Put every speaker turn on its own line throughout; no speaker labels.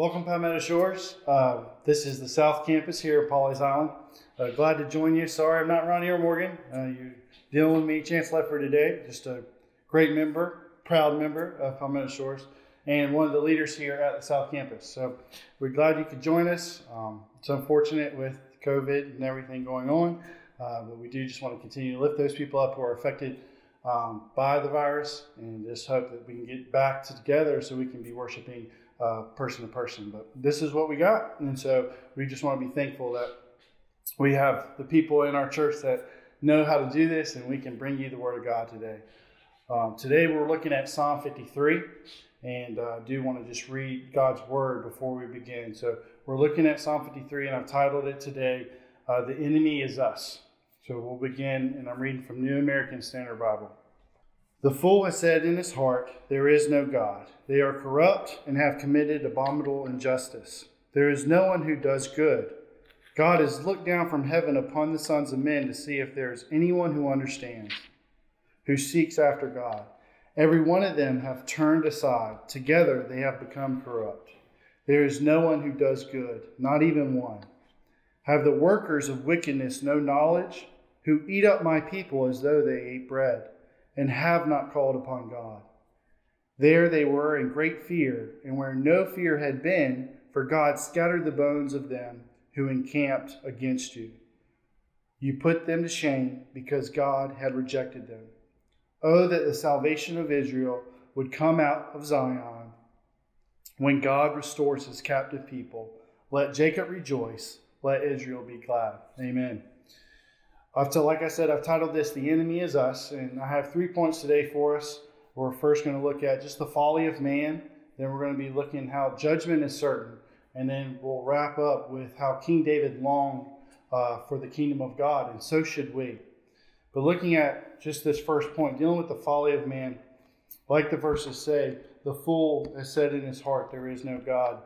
Welcome, Palmetto Shores. Uh, this is the South Campus here at Pawleys Island. Uh, glad to join you. Sorry I'm not Ronnie or Morgan. Uh, you're dealing with me, Chance Leffler, today. Just a great member, proud member of Palmetto Shores, and one of the leaders here at the South Campus. So we're glad you could join us. Um, it's unfortunate with COVID and everything going on, uh, but we do just want to continue to lift those people up who are affected um, by the virus and just hope that we can get back together so we can be worshiping uh, person to person. But this is what we got. And so we just want to be thankful that we have the people in our church that know how to do this and we can bring you the Word of God today. Um, today we're looking at Psalm 53 and uh, do want to just read God's Word before we begin. So we're looking at Psalm 53 and I've titled it today, uh, The Enemy is Us. So we'll begin, and I'm reading from New American Standard Bible. The fool has said in his heart, There is no God. They are corrupt and have committed abominable injustice. There is no one who does good. God has looked down from heaven upon the sons of men to see if there is anyone who understands, who seeks after God. Every one of them have turned aside. Together they have become corrupt. There is no one who does good, not even one. Have the workers of wickedness no knowledge? who eat up my people as though they ate bread, and have not called upon God. There they were in great fear, and where no fear had been, for God scattered the bones of them who encamped against you. You put them to shame because God had rejected them. Oh, that the salvation of Israel would come out of Zion when God restores his captive people. Let Jacob rejoice, let Israel be glad. Amen. I've t- like I said, I've titled this "The Enemy Is Us," and I have three points today for us. We're first going to look at just the folly of man. Then we're going to be looking how judgment is certain, and then we'll wrap up with how King David longed uh, for the kingdom of God, and so should we. But looking at just this first point, dealing with the folly of man, like the verses say, the fool has said in his heart, "There is no God."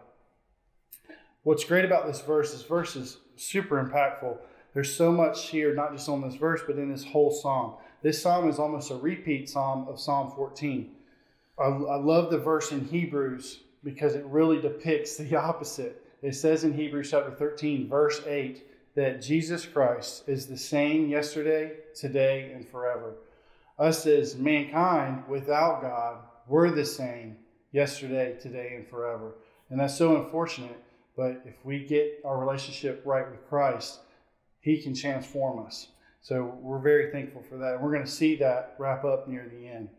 What's great about this verse, is verse is super impactful there's so much here, not just on this verse, but in this whole psalm. This psalm is almost a repeat psalm of Psalm 14. I, I love the verse in Hebrews because it really depicts the opposite. It says in Hebrews chapter 13, verse 8, that Jesus Christ is the same yesterday, today, and forever. Us as mankind without God, we're the same yesterday, today, and forever. And that's so unfortunate. But if we get our relationship right with Christ, he can transform us. So we're very thankful for that. And We're going to see that wrap up near the end.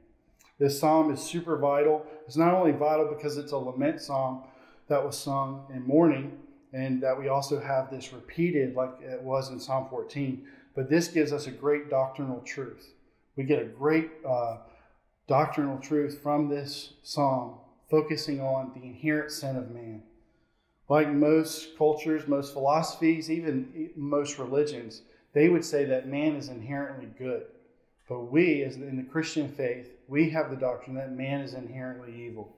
This psalm is super vital. It's not only vital because it's a lament psalm that was sung in mourning, and that we also have this repeated like it was in Psalm 14, but this gives us a great doctrinal truth. We get a great uh, doctrinal truth from this psalm, focusing on the inherent sin of man. Like most cultures, most philosophies, even most religions, they would say that man is inherently good. But we, as in the Christian faith, we have the doctrine that man is inherently evil.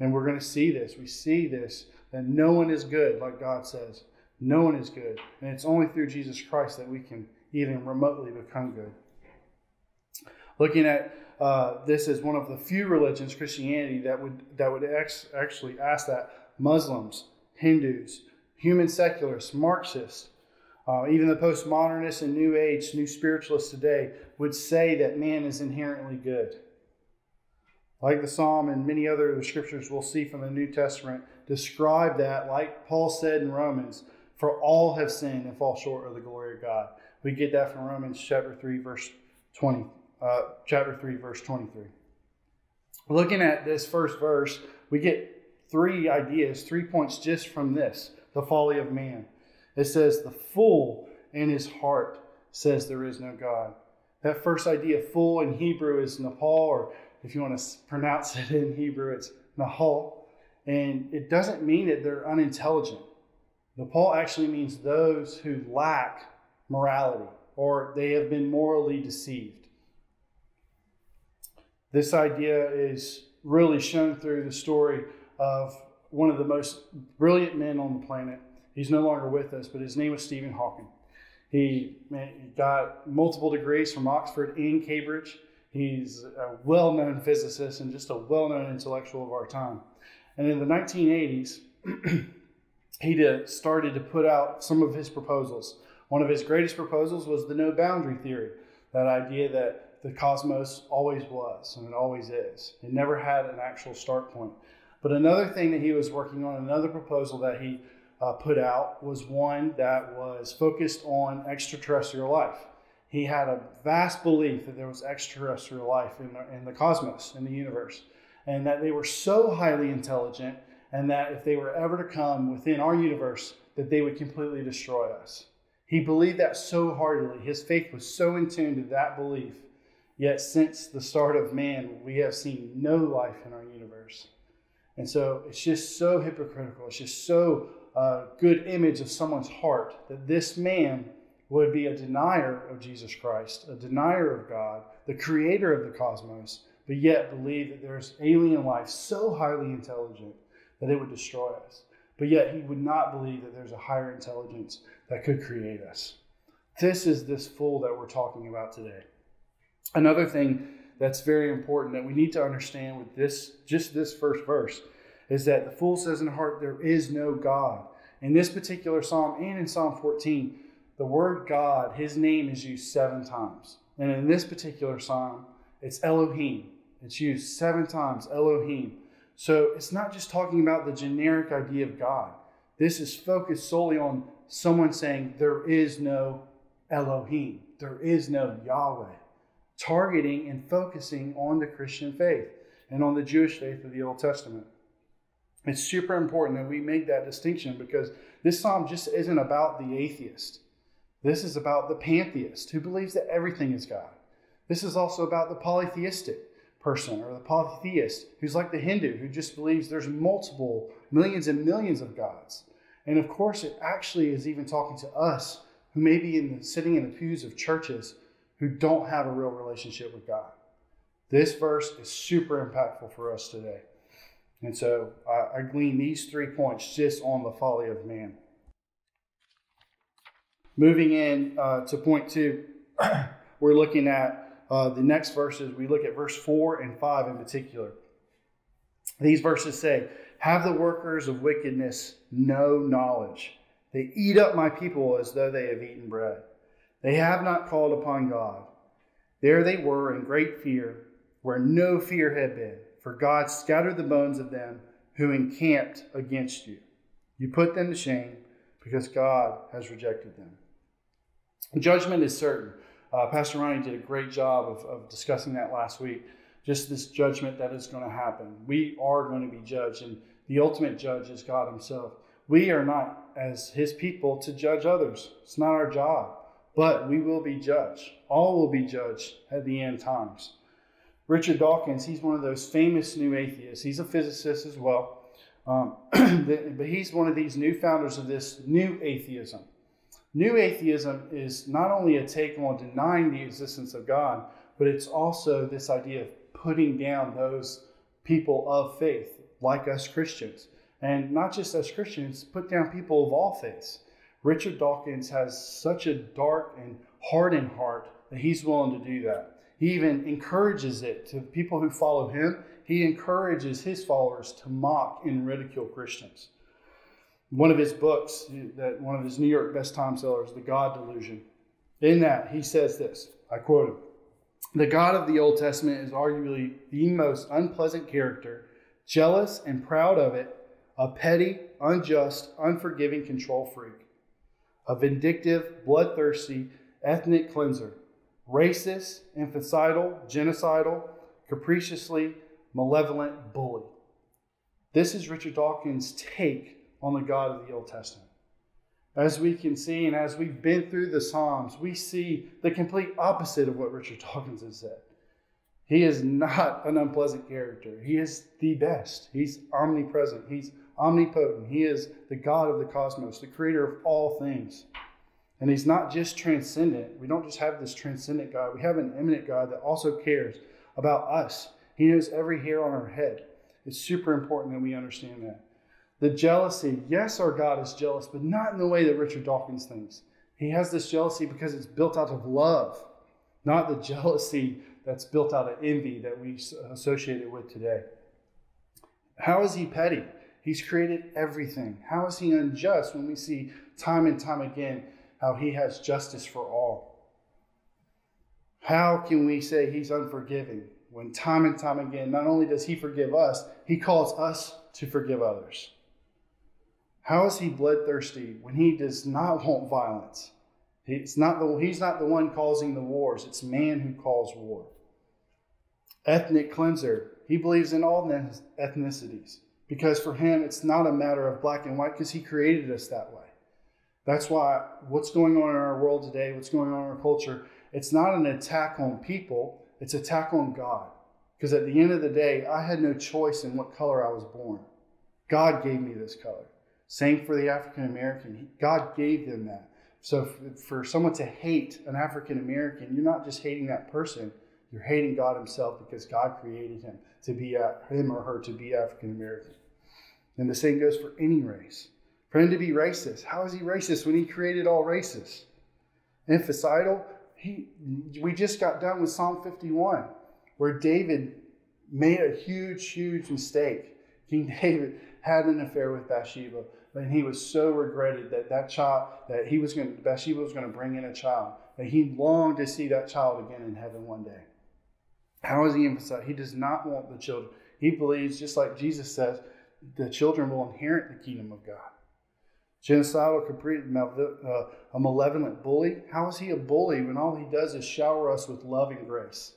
And we're going to see this. We see this that no one is good, like God says. No one is good. And it's only through Jesus Christ that we can even remotely become good. Looking at uh, this as one of the few religions, Christianity, that would that would ex- actually ask that Muslims, Hindus, human secularists, Marxists, uh, even the postmodernists and New Age, New Spiritualists today would say that man is inherently good. Like the Psalm and many other scriptures we'll see from the New Testament describe that, like Paul said in Romans, for all have sinned and fall short of the glory of God. We get that from Romans chapter 3, verse 20, uh, chapter 3, verse 23. Looking at this first verse, we get three ideas, three points just from this the folly of man. It says, The fool in his heart says there is no God. That first idea, fool in Hebrew, is Nahal, or if you want to pronounce it in Hebrew, it's Nahal. And it doesn't mean that they're unintelligent. Nahal actually means those who lack morality or they have been morally deceived. This idea is really shown through the story of one of the most brilliant men on the planet. He's no longer with us, but his name was Stephen Hawking. He, got multiple degrees from Oxford and Cambridge. He's a well known physicist and just a well known intellectual of our time. And in the 1980s, he started to put out some of his proposals. One of his greatest proposals was the no boundary theory, that idea that the cosmos always was and it always is. It never had an actual start point. But another thing that he was working on, another proposal that he uh, put out, was one that was focused on extraterrestrial life. He had a vast belief that there was extraterrestrial life in the, in the cosmos, in the universe, and that they were so highly intelligent, and that if they were ever to come within our universe, that they would completely destroy us. He believed that so heartily. His faith was so in tune to that belief. Yet, since the start of man, we have seen no life in our universe. And so it's just so hypocritical. It's just so uh, good image of someone's heart that this man would be a denier of Jesus Christ, a denier of God, the creator of the cosmos, but yet believe that there's alien life so highly intelligent that it would destroy us. But yet he would not believe that there's a higher intelligence that could create us. This is this fool that we're talking about today. Another thing that's very important that we need to understand with this, just this first verse, is that the fool says in the heart, There is no God. In this particular psalm and in Psalm 14, the word God, his name is used seven times. And in this particular psalm, it's Elohim. It's used seven times, Elohim. So it's not just talking about the generic idea of God. This is focused solely on someone saying, There is no Elohim, there is no Yahweh targeting and focusing on the Christian faith and on the Jewish faith of the Old Testament. It's super important that we make that distinction because this psalm just isn't about the atheist. This is about the pantheist who believes that everything is God. This is also about the polytheistic person or the polytheist who's like the Hindu who just believes there's multiple millions and millions of gods. And of course, it actually is even talking to us who may be in the, sitting in the pews of churches who don't have a real relationship with God. This verse is super impactful for us today. And so I, I glean these three points just on the folly of man. Moving in uh, to point two, we're looking at uh, the next verses. We look at verse four and five in particular. These verses say, Have the workers of wickedness no knowledge? They eat up my people as though they have eaten bread. They have not called upon God. There they were in great fear, where no fear had been, for God scattered the bones of them who encamped against you. You put them to shame because God has rejected them. Judgment is certain. Uh, Pastor Ronnie did a great job of, of discussing that last week. Just this judgment that is going to happen. We are going to be judged, and the ultimate judge is God Himself. We are not, as His people, to judge others. It's not our job but we will be judged. All will be judged at the end times. Richard Dawkins, he's one of those famous new atheists. He's a physicist as well. Um, but he's one of these new founders of this new atheism. New atheism is not only a take on denying the existence of God, but it's also this idea of putting down those people of faith, like us Christians. And not just us Christians, put down people of all faiths. Richard Dawkins has such a dark and hardened heart that he's willing to do that. He even encourages it to people who follow him. He encourages his followers to mock and ridicule Christians. One of his books, that one of his New York best time sellers, The God Delusion. In that, he says this I quote him The God of the Old Testament is arguably the most unpleasant character, jealous and proud of it, a petty, unjust, unforgiving control freak a vindictive, bloodthirsty ethnic cleanser, racist, infanticidal, genocidal, capriciously malevolent bully. This is Richard Dawkins' take on the God of the Old Testament. As we can see, and as we've been through the Psalms, we see the complete opposite of what Richard Dawkins has said. He is not an unpleasant character. He is the best. He's omnipresent. He's omnipotent. He is the God of the cosmos, the creator of all things. And he's not just transcendent. We don't just have this transcendent God. We have an immanent God that also cares about us. He knows every hair on our head. It's super important that we understand that. The jealousy, yes, our God is jealous, but not in the way that Richard Dawkins thinks. He has this jealousy because it's built out of love, not the jealousy that's built out of envy that we associate it with today. How is he petty? He's created everything. How is he unjust when we see time and time again how he has justice for all? How can we say he's unforgiving when time and time again, not only does he forgive us, he calls us to forgive others? How is he bloodthirsty when he does not want violence? He's not the, he's not the one causing the wars, it's man who calls war. Ethnic cleanser, he believes in all ethnicities because for him it's not a matter of black and white because he created us that way. That's why what's going on in our world today, what's going on in our culture, it's not an attack on people, it's attack on God. Because at the end of the day, I had no choice in what color I was born. God gave me this color. Same for the African American. God gave them that. So for someone to hate an African American, you're not just hating that person, you're hating God Himself because God created him to be him or her to be African American. And the same goes for any race. For him to be racist, how is he racist when he created all races? Infanticidal, he, we just got done with Psalm 51, where David made a huge, huge mistake. King David had an affair with Bathsheba, and he was so regretted that that child, that he was going, Bathsheba was going to bring in a child, that he longed to see that child again in heaven one day. How is he emphasized? He does not want the children. He believes, just like Jesus says, the children will inherit the kingdom of God. Genocidal, caprice, uh, a malevolent bully. How is he a bully when all he does is shower us with love and grace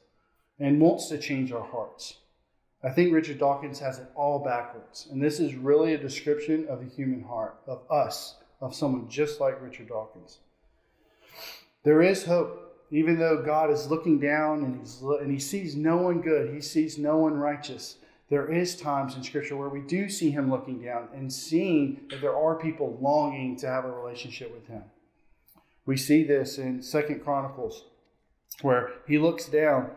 and wants to change our hearts? I think Richard Dawkins has it all backwards. And this is really a description of the human heart, of us, of someone just like Richard Dawkins. There is hope, even though God is looking down and, he's, and he sees no one good, he sees no one righteous there is times in scripture where we do see him looking down and seeing that there are people longing to have a relationship with him. We see this in second chronicles where he looks down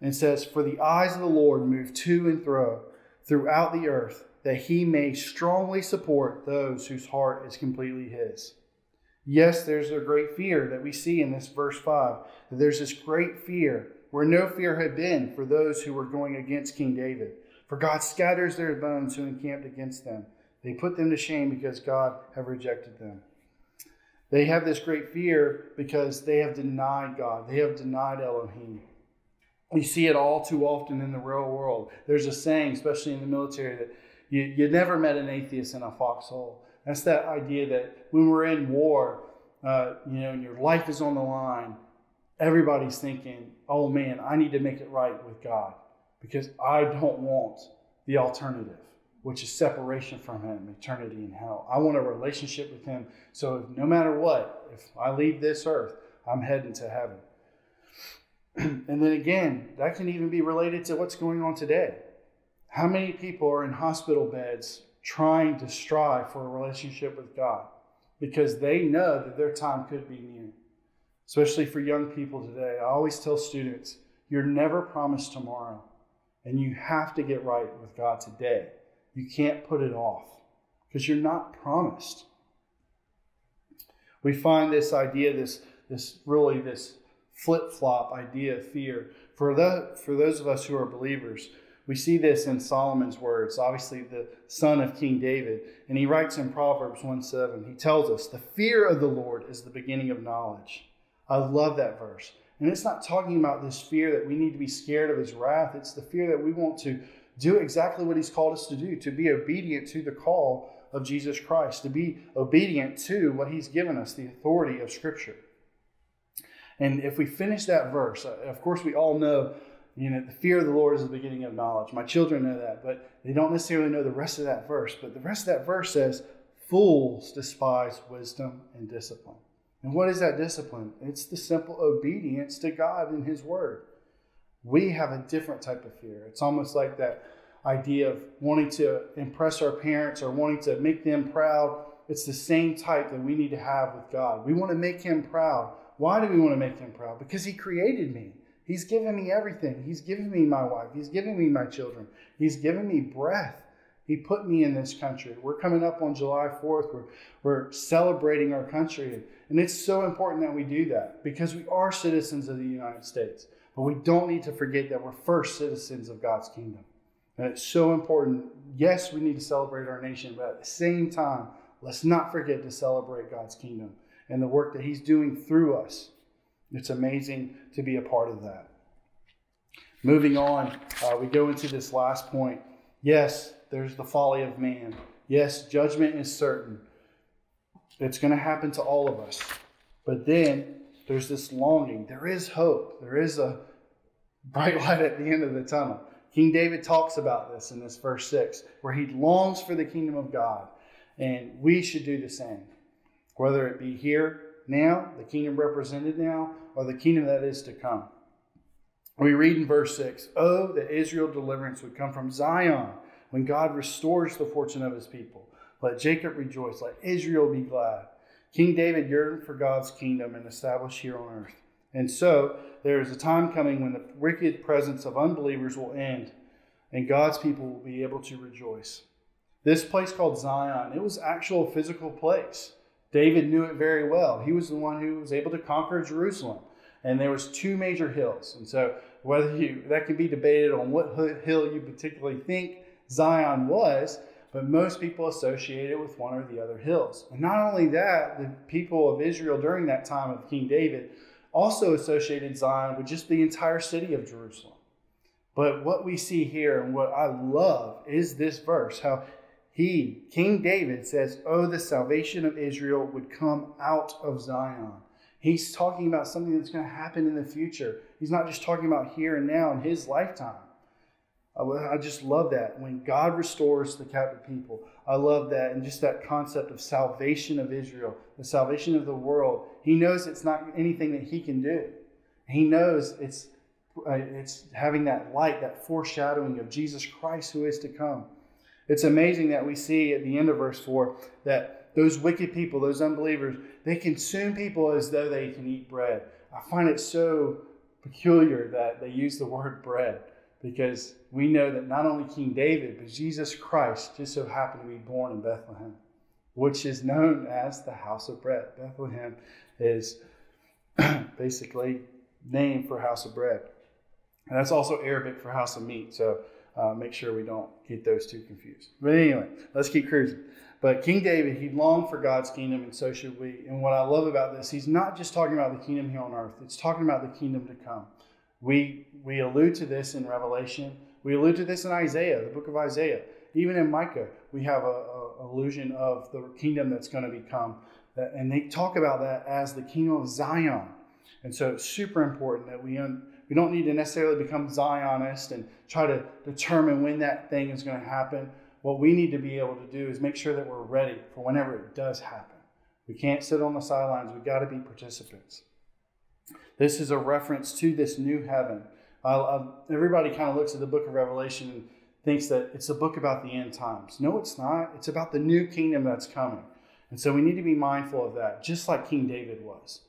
and says for the eyes of the lord move to and fro throughout the earth that he may strongly support those whose heart is completely his. Yes there's a great fear that we see in this verse 5 that there's this great fear where no fear had been for those who were going against king david for God scatters their bones who encamped against them. They put them to shame because God have rejected them. They have this great fear because they have denied God. They have denied Elohim. We see it all too often in the real world. There's a saying, especially in the military, that you, you never met an atheist in a foxhole. That's that idea that when we're in war, uh, you know, and your life is on the line, everybody's thinking, oh man, I need to make it right with God because I don't want the alternative, which is separation from Him, eternity in hell. I want a relationship with Him. So if, no matter what, if I leave this earth, I'm heading to heaven. and then again, that can even be related to what's going on today. How many people are in hospital beds trying to strive for a relationship with God because they know that their time could be near? Especially for young people today. I always tell students, you're never promised tomorrow. And you have to get right with God today. You can't put it off because you're not promised. We find this idea, this, this really this flip flop idea of fear. For, the, for those of us who are believers, we see this in Solomon's words, obviously the son of King David. And he writes in Proverbs 1 7, he tells us, The fear of the Lord is the beginning of knowledge. I love that verse. And it's not talking about this fear that we need to be scared of his wrath. It's the fear that we want to do exactly what he's called us to do, to be obedient to the call of Jesus Christ, to be obedient to what he's given us, the authority of Scripture. And if we finish that verse, uh, of course, we all know, you know, the fear of the Lord is the beginning of knowledge. My children know that, but they don't necessarily know the rest of that verse. But the rest of that verse says, Fools despise wisdom and discipline. And what is that discipline? It's the simple obedience to God and His Word. We have a different type of fear. It's almost like that idea of wanting to impress our parents or wanting to make them proud. It's the same type that we need to have with God. We want to make Him proud. Why do we want to make Him proud? Because He created me. He's given me everything. He's given me my wife. He's given me my children. He's given me breath. He put me in this country. We're coming up on July 4th. We're, we're celebrating our country. And it's so important that we do that because we are citizens of the United States. But we don't need to forget that we're first citizens of God's kingdom. And it's so important. Yes, we need to celebrate our nation, but at the same time, let's not forget to celebrate God's kingdom and the work that He's doing through us. It's amazing to be a part of that. Moving on, uh, we go into this last point. Yes, there's the folly of man. Yes, judgment is certain. It's going to happen to all of us. But then there's this longing. There is hope. There is a bright light at the end of the tunnel. King David talks about this in this verse 6, where he longs for the kingdom of God. And we should do the same. Whether it be here, now, the kingdom represented now, or the kingdom that is to come. We read in verse 6 Oh, that Israel deliverance would come from Zion when God restores the fortune of his people. Let Jacob rejoice, let Israel be glad. King David yearned for God's kingdom and established here on earth. And so there is a time coming when the wicked presence of unbelievers will end and God's people will be able to rejoice. This place called Zion, it was actual physical place. David knew it very well. He was the one who was able to conquer Jerusalem. And there was two major hills. And so whether you that can be debated on what hill you particularly think Zion was, but most people associate it with one or the other hills. And not only that, the people of Israel during that time of King David also associated Zion with just the entire city of Jerusalem. But what we see here and what I love is this verse how he, King David, says, Oh, the salvation of Israel would come out of Zion. He's talking about something that's going to happen in the future. He's not just talking about here and now in his lifetime. I just love that. When God restores the captive people, I love that. And just that concept of salvation of Israel, the salvation of the world. He knows it's not anything that he can do. He knows it's, uh, it's having that light, that foreshadowing of Jesus Christ who is to come. It's amazing that we see at the end of verse 4 that those wicked people, those unbelievers, they consume people as though they can eat bread. I find it so peculiar that they use the word bread because we know that not only King David, but Jesus Christ just so happened to be born in Bethlehem, which is known as the house of bread. Bethlehem is basically named for house of bread. And that's also Arabic for house of meat. So uh, make sure we don't get those two confused. But anyway, let's keep cruising. But King David, he longed for God's kingdom, and so should we. And what I love about this, he's not just talking about the kingdom here on earth, it's talking about the kingdom to come. We, we allude to this in Revelation. We allude to this in Isaiah, the book of Isaiah. Even in Micah, we have a, a illusion of the kingdom that's going to become. And they talk about that as the kingdom of Zion. And so it's super important that we, un, we don't need to necessarily become Zionist and try to determine when that thing is going to happen. What we need to be able to do is make sure that we're ready for whenever it does happen. We can't sit on the sidelines. We've got to be participants. This is a reference to this new heaven. Everybody kind of looks at the book of Revelation and thinks that it's a book about the end times. No, it's not. It's about the new kingdom that's coming. And so we need to be mindful of that, just like King David was.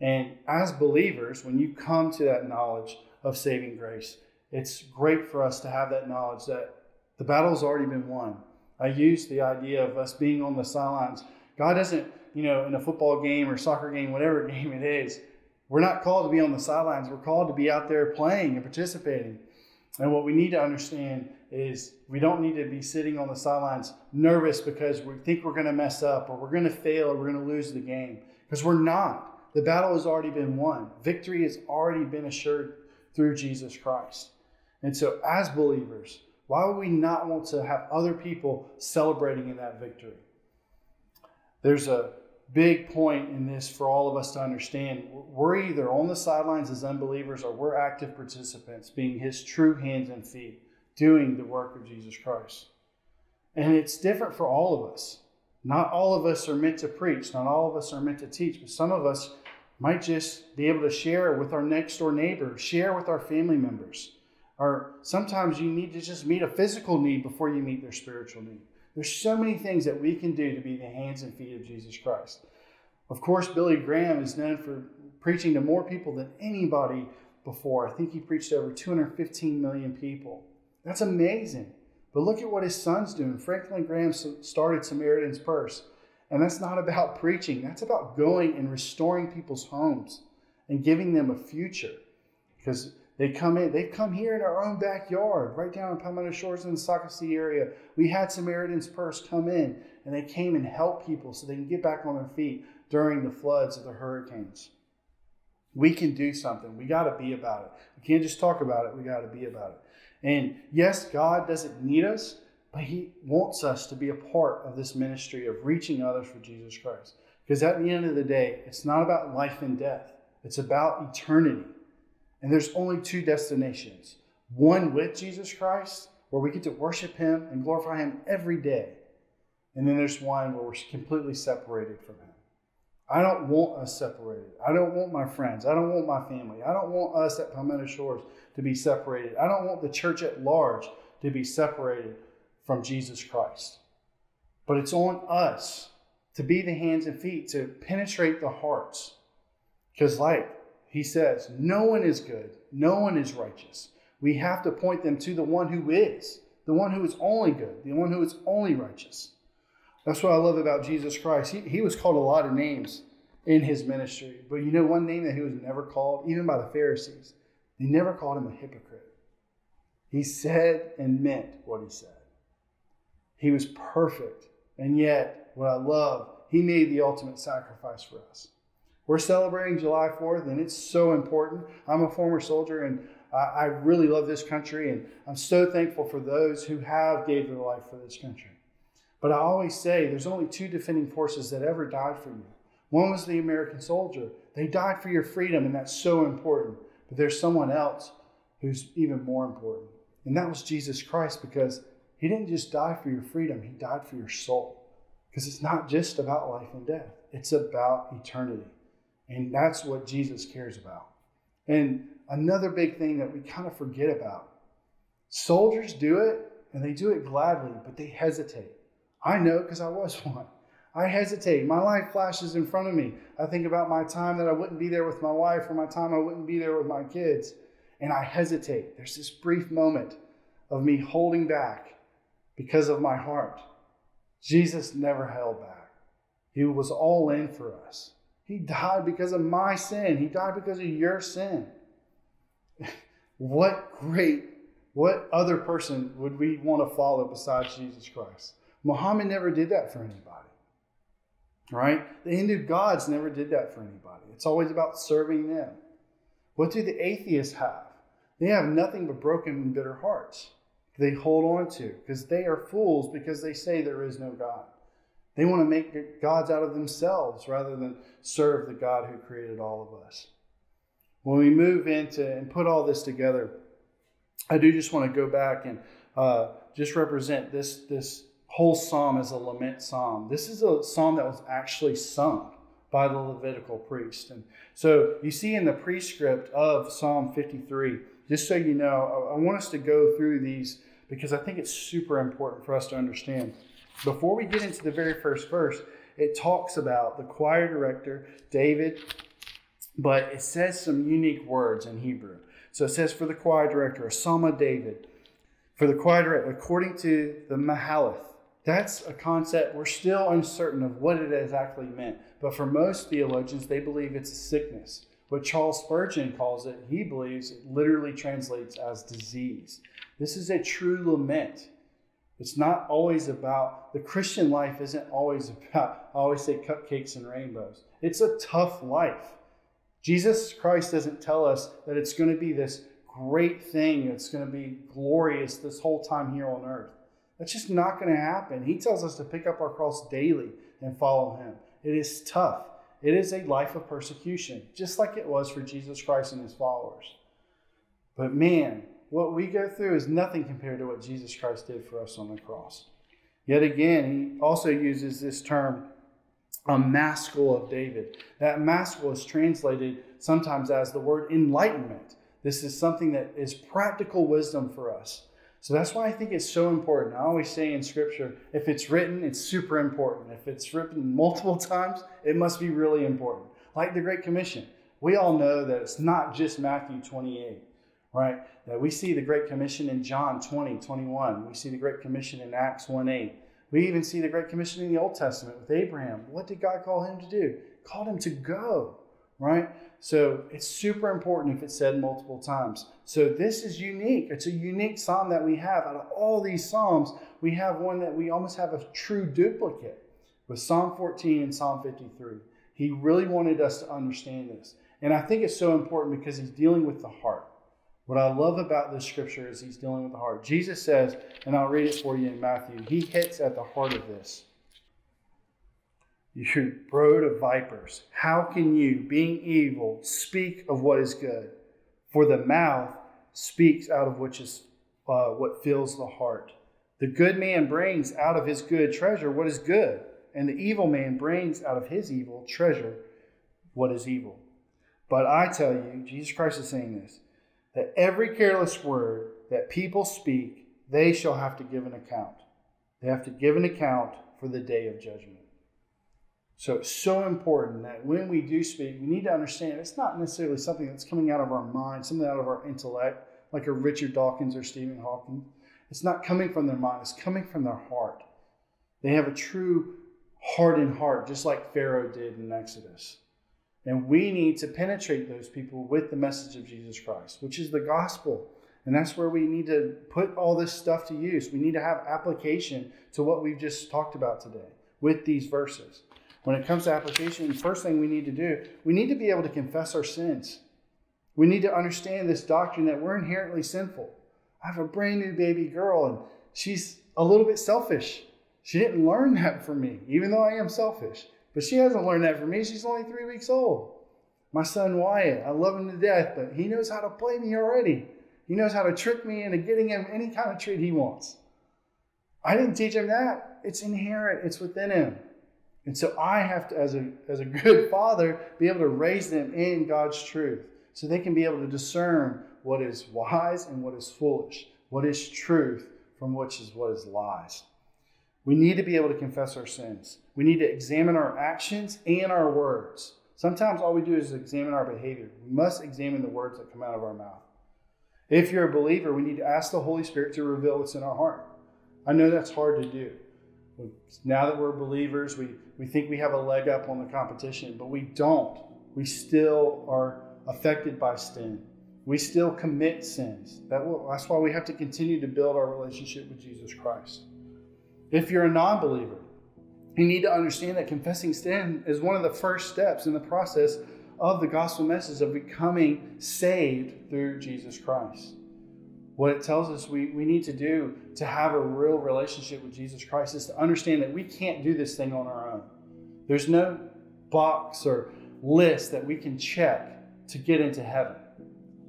And as believers, when you come to that knowledge of saving grace, it's great for us to have that knowledge that the battle's already been won. I use the idea of us being on the sidelines. God doesn't, you know, in a football game or soccer game, whatever game it is, we're not called to be on the sidelines. We're called to be out there playing and participating. And what we need to understand is we don't need to be sitting on the sidelines nervous because we think we're going to mess up or we're going to fail or we're going to lose the game. Because we're not. The battle has already been won, victory has already been assured through Jesus Christ. And so, as believers, why would we not want to have other people celebrating in that victory? There's a big point in this for all of us to understand. We're either on the sidelines as unbelievers or we're active participants, being his true hands and feet, doing the work of Jesus Christ. And it's different for all of us. Not all of us are meant to preach, not all of us are meant to teach, but some of us might just be able to share with our next door neighbor, share with our family members. Or sometimes you need to just meet a physical need before you meet their spiritual need. There's so many things that we can do to be the hands and feet of Jesus Christ. Of course, Billy Graham is known for preaching to more people than anybody before. I think he preached to over 215 million people. That's amazing. But look at what his son's doing. Franklin Graham started Samaritan's Purse. And that's not about preaching, that's about going and restoring people's homes and giving them a future. Because They come in, they've come here in our own backyard, right down in Palmetto Shores in the Socastee area. We had Samaritan's Purse come in and they came and helped people so they can get back on their feet during the floods of the hurricanes. We can do something. We got to be about it. We can't just talk about it, we got to be about it. And yes, God doesn't need us, but He wants us to be a part of this ministry of reaching others for Jesus Christ. Because at the end of the day, it's not about life and death, it's about eternity. And there's only two destinations one with Jesus Christ, where we get to worship Him and glorify Him every day. And then there's one where we're completely separated from Him. I don't want us separated. I don't want my friends. I don't want my family. I don't want us at Palmetto Shores to be separated. I don't want the church at large to be separated from Jesus Christ. But it's on us to be the hands and feet, to penetrate the hearts. Because, like he says, no one is good, no one is righteous. We have to point them to the one who is, the one who is only good, the one who is only righteous. That's what I love about Jesus Christ. He, he was called a lot of names in his ministry, but you know one name that he was never called, even by the Pharisees? They never called him a hypocrite. He said and meant what he said. He was perfect, and yet, what I love, he made the ultimate sacrifice for us. We're celebrating July 4th, and it's so important. I'm a former soldier, and I, really love this country, and I'm so thankful for those who have gave their life for this country. But I always say there's only two defending forces that ever died for you. One was the American soldier. They died for your freedom, and that's so important. But there's someone else who's even more important. And that was Jesus Christ because he didn't just die for your freedom, he died for your soul. Because it's not just about life and death, it's about eternity. And that's what Jesus cares about. And another big thing that we kind of forget about soldiers do it, and they do it gladly, but they hesitate. I know because I was one. I hesitate. My life flashes in front of me. I think about my time that I wouldn't be there with my wife or my time I wouldn't be there with my kids. And I hesitate. There's this brief moment of me holding back because of my heart. Jesus never held back, He was all in for us. He died because of my sin, He died because of your sin. what great, what other person would we want to follow besides Jesus Christ? Muhammad never did that for anybody. Right? The Hindu gods never did that for anybody. It's always about serving them. What do the atheists have? They have nothing but broken and bitter hearts they hold on to because they are fools because they say there is no God. They want to make gods out of themselves rather than serve the God who created all of us. When we move into and put all this together, I do just want to go back and uh, just represent this, this whole psalm as a lament psalm. This is a psalm that was actually sung by the Levitical priest. And so you see in the prescript of Psalm 53, just so you know, I want us to go through these because I think it's super important for us to understand. Before we get into the very first verse, it talks about the choir director, David, but it says some unique words in Hebrew. So it says for the choir director, a of David. For the choir director, according to the Mahalath, that's a concept we're still uncertain of what it exactly meant. But for most theologians, they believe it's a sickness. What Charles Spurgeon calls it, he believes it literally translates as disease. This is a true lament. It's not always about the Christian life isn't always about I always say cupcakes and rainbows. It's a tough life. Jesus Christ doesn't tell us that it's going to be this great thing, it's going to be glorious this whole time here on earth. That's just not going to happen. He tells us to pick up our cross daily and follow him. It is tough. It is a life of persecution, just like it was for Jesus Christ and his followers. But man, what we go through is nothing compared to what Jesus Christ did for us on the cross. Yet again, he also uses this term, a maskil of David. That maskil is translated sometimes as the word enlightenment. This is something that is practical wisdom for us. So that's why I think it's so important. I always say in Scripture, if it's written, it's super important. If it's written multiple times, it must be really important. Like the Great Commission. We all know that it's not just Matthew 28, right? We see the Great Commission in John 20, 21. We see the Great Commission in Acts 1 8. We even see the Great Commission in the Old Testament with Abraham. What did God call him to do? Called him to go, right? So it's super important if it's said multiple times. So this is unique. It's a unique psalm that we have. Out of all these psalms, we have one that we almost have a true duplicate with Psalm 14 and Psalm 53. He really wanted us to understand this. And I think it's so important because he's dealing with the heart. What I love about this scripture is he's dealing with the heart. Jesus says, and I'll read it for you in Matthew, he hits at the heart of this. You brood of vipers, how can you, being evil, speak of what is good? For the mouth speaks out of which is uh, what fills the heart. The good man brings out of his good treasure what is good, and the evil man brings out of his evil treasure what is evil. But I tell you, Jesus Christ is saying this, that every careless word that people speak, they shall have to give an account. They have to give an account for the day of judgment. So it's so important that when we do speak, we need to understand it's not necessarily something that's coming out of our mind, something out of our intellect, like a Richard Dawkins or Stephen Hawking. It's not coming from their mind, it's coming from their heart. They have a true hardened heart, just like Pharaoh did in Exodus. And we need to penetrate those people with the message of Jesus Christ, which is the gospel. And that's where we need to put all this stuff to use. We need to have application to what we've just talked about today with these verses. When it comes to application, the first thing we need to do, we need to be able to confess our sins. We need to understand this doctrine that we're inherently sinful. I have a brand new baby girl, and she's a little bit selfish. She didn't learn that from me, even though I am selfish. But she hasn't learned that from me. She's only three weeks old. My son Wyatt, I love him to death, but he knows how to play me already. He knows how to trick me into getting him any kind of treat he wants. I didn't teach him that. It's inherent, it's within him. And so I have to, as a, as a good father, be able to raise them in God's truth so they can be able to discern what is wise and what is foolish, what is truth from which is what is lies. We need to be able to confess our sins. We need to examine our actions and our words. Sometimes all we do is examine our behavior. We must examine the words that come out of our mouth. If you're a believer, we need to ask the Holy Spirit to reveal what's in our heart. I know that's hard to do. Now that we're believers, we, we think we have a leg up on the competition, but we don't. We still are affected by sin. We still commit sins. That will, that's why we have to continue to build our relationship with Jesus Christ. If you're a non believer, you need to understand that confessing sin is one of the first steps in the process of the gospel message of becoming saved through Jesus Christ. What it tells us we, we need to do to have a real relationship with Jesus Christ is to understand that we can't do this thing on our own. There's no box or list that we can check to get into heaven.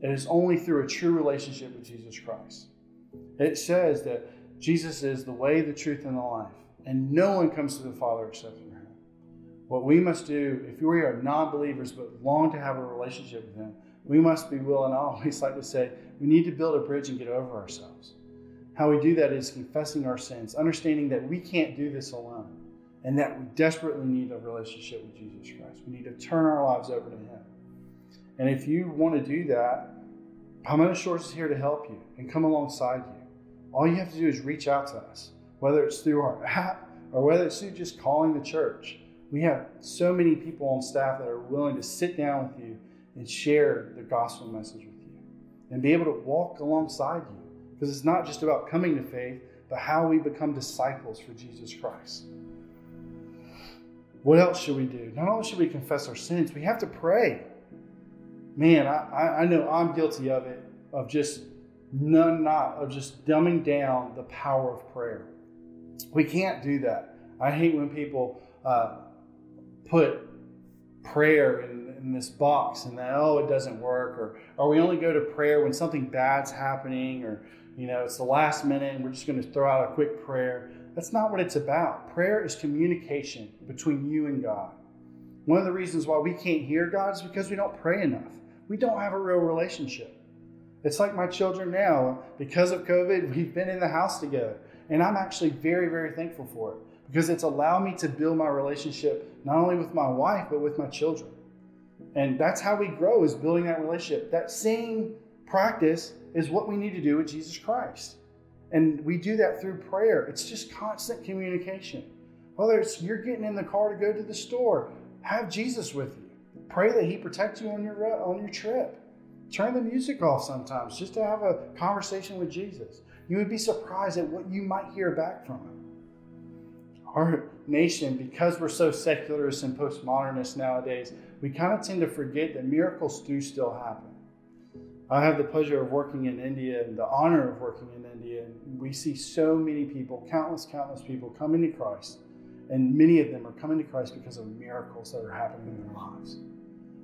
It is only through a true relationship with Jesus Christ. It says that Jesus is the way, the truth, and the life, and no one comes to the Father except through him. What we must do, if we are non believers but long to have a relationship with him, we must be willing, always like to say, we need to build a bridge and get over ourselves. How we do that is confessing our sins, understanding that we can't do this alone, and that we desperately need a relationship with Jesus Christ. We need to turn our lives over to Him. And if you want to do that, Palmetto Shores is here to help you and come alongside you. All you have to do is reach out to us, whether it's through our app or whether it's through just calling the church. We have so many people on staff that are willing to sit down with you and share the gospel message with you and be able to walk alongside you. Because it's not just about coming to faith, but how we become disciples for Jesus Christ. What else should we do? Not only should we confess our sins, we have to pray. Man, I, I know I'm guilty of it, of just none not, of just dumbing down the power of prayer. We can't do that. I hate when people uh, put prayer in in this box and that oh it doesn't work or or we only go to prayer when something bad's happening or you know it's the last minute and we're just going to throw out a quick prayer. That's not what it's about. Prayer is communication between you and god. One of the reasons why we can't hear god is because we don't pray enough. We don't have a real relationship. It's like my children now. Because of covid we've been in the house together and i'm actually very very thankful for it because it's allowed me to build my relationship not only with my wife but with my children and that's how we grow is building that relationship. That same practice is what we need to do with Jesus Christ. And we do that through prayer. It's just constant communication. Whether it's you're getting in the car to go to the store, have Jesus with you. pray that He protects you on your on your trip. Turn the music off sometimes just to have a conversation with Jesus. You would be surprised at what you might hear back from Him. Our nation, because we're so secularist and postmodernist nowadays, we kind of tend to forget that miracles do still happen. I have the pleasure of working in India and the honor of working in India. And we see so many people, countless, countless people coming to Christ. And many of them are coming to Christ because of miracles that are happening in their lives.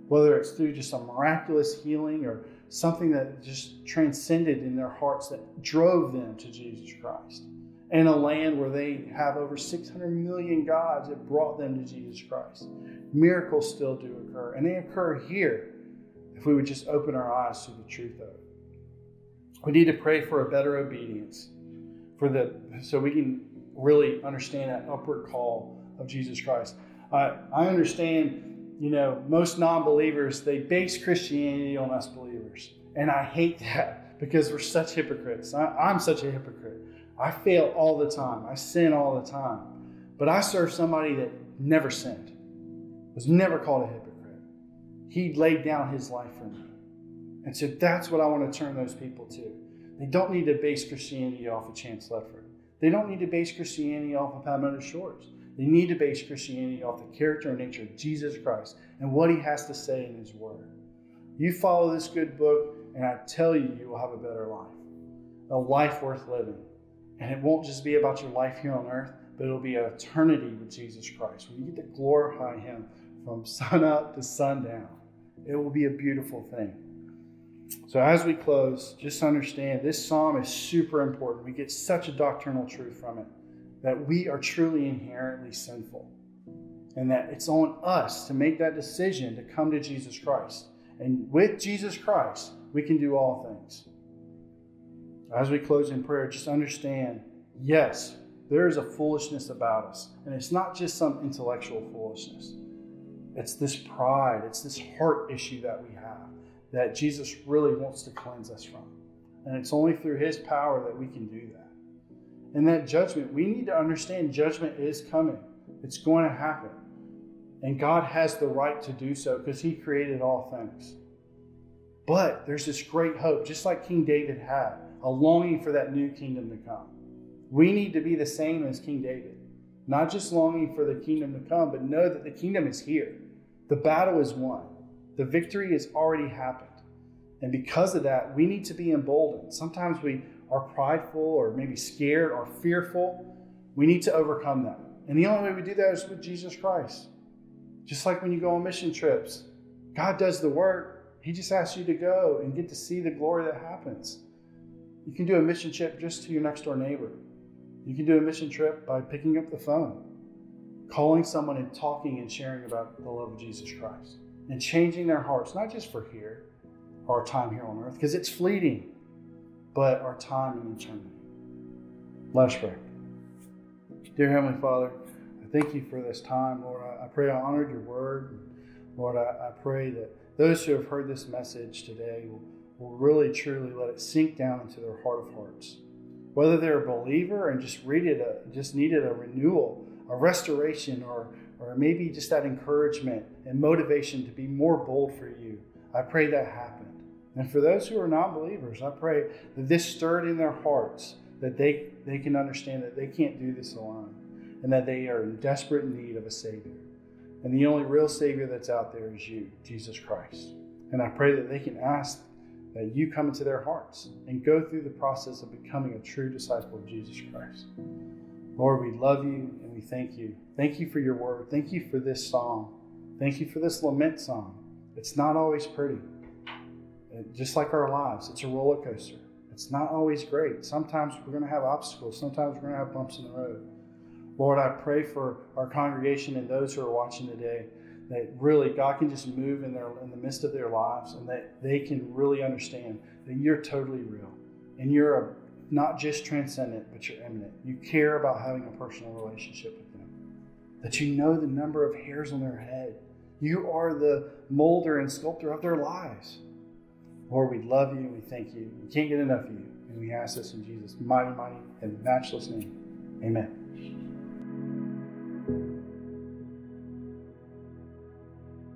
Whether it's through just a miraculous healing or something that just transcended in their hearts that drove them to Jesus Christ. In a land where they have over 600 million gods that brought them to Jesus Christ. Miracles still do occur, and they occur here if we would just open our eyes to the truth of it. We need to pray for a better obedience, for the so we can really understand that upward call of Jesus Christ. I I understand, you know, most non-believers they base Christianity on us believers, and I hate that because we're such hypocrites. I, I'm such a hypocrite. I fail all the time. I sin all the time, but I serve somebody that never sinned, was never called a hypocrite. He laid down his life for me. And so that's what I want to turn those people to. They don't need to base Christianity off of Chance Ledford. They don't need to base Christianity off of Palmetto Shores. They need to base Christianity off the character and nature of Jesus Christ and what he has to say in his word. You follow this good book, and I tell you, you will have a better life, a life worth living. And it won't just be about your life here on earth, but it'll be an eternity with Jesus Christ, where you get to glorify him from sun up to sundown. It will be a beautiful thing. So, as we close, just understand this psalm is super important. We get such a doctrinal truth from it that we are truly inherently sinful and that it's on us to make that decision to come to Jesus Christ. And with Jesus Christ, we can do all things. As we close in prayer, just understand yes, there is a foolishness about us. And it's not just some intellectual foolishness. It's this pride, it's this heart issue that we have that Jesus really wants to cleanse us from. And it's only through his power that we can do that. And that judgment, we need to understand judgment is coming, it's going to happen. And God has the right to do so because he created all things. But there's this great hope, just like King David had, a longing for that new kingdom to come. We need to be the same as King David, not just longing for the kingdom to come, but know that the kingdom is here. The battle is won. The victory has already happened. And because of that, we need to be emboldened. Sometimes we are prideful or maybe scared or fearful. We need to overcome that. And the only way we do that is with Jesus Christ. Just like when you go on mission trips, God does the work. He just asks you to go and get to see the glory that happens. You can do a mission trip just to your next door neighbor. You can do a mission trip by picking up the phone calling someone and talking and sharing about the love of Jesus Christ and changing their hearts, not just for here, our time here on earth, because it's fleeting, but our time in eternity. Let's pray. Dear Heavenly Father, I thank you for this time, Lord. I, pray I honored your word. Lord, I, I, pray that those who have heard this message today will, will really, truly let it sink down into their heart of hearts. Whether they're a believer and just read it, a, just needed a renewal a restoration or, or maybe just that encouragement and motivation to be more bold for you. I pray that happened. And for those who are not believers, I pray that this stirred in their hearts that they, they can understand that they can't do this alone and that they are in desperate need of a Savior. And the only real Savior that's out there is you, Jesus Christ. And I pray that they can ask that you come into their hearts and go through the process of becoming a true disciple of Jesus Christ. Lord, we love you and we thank you. Thank you for your word. Thank you for this song. Thank you for this lament song. It's not always pretty. Just like our lives, it's a roller coaster. It's not always great. Sometimes we're going to have obstacles. Sometimes we're going to have bumps in the road. Lord, I pray for our congregation and those who are watching today that really God can just move in their in the midst of their lives and that they can really understand that you're totally real and you're a not just transcendent, but you're immanent. You care about having a personal relationship with them. That you know the number of hairs on their head. You are the molder and sculptor of their lives. Lord, we love you and we thank you. We can't get enough of you. And we ask this in Jesus' mighty, mighty, and matchless name. Amen.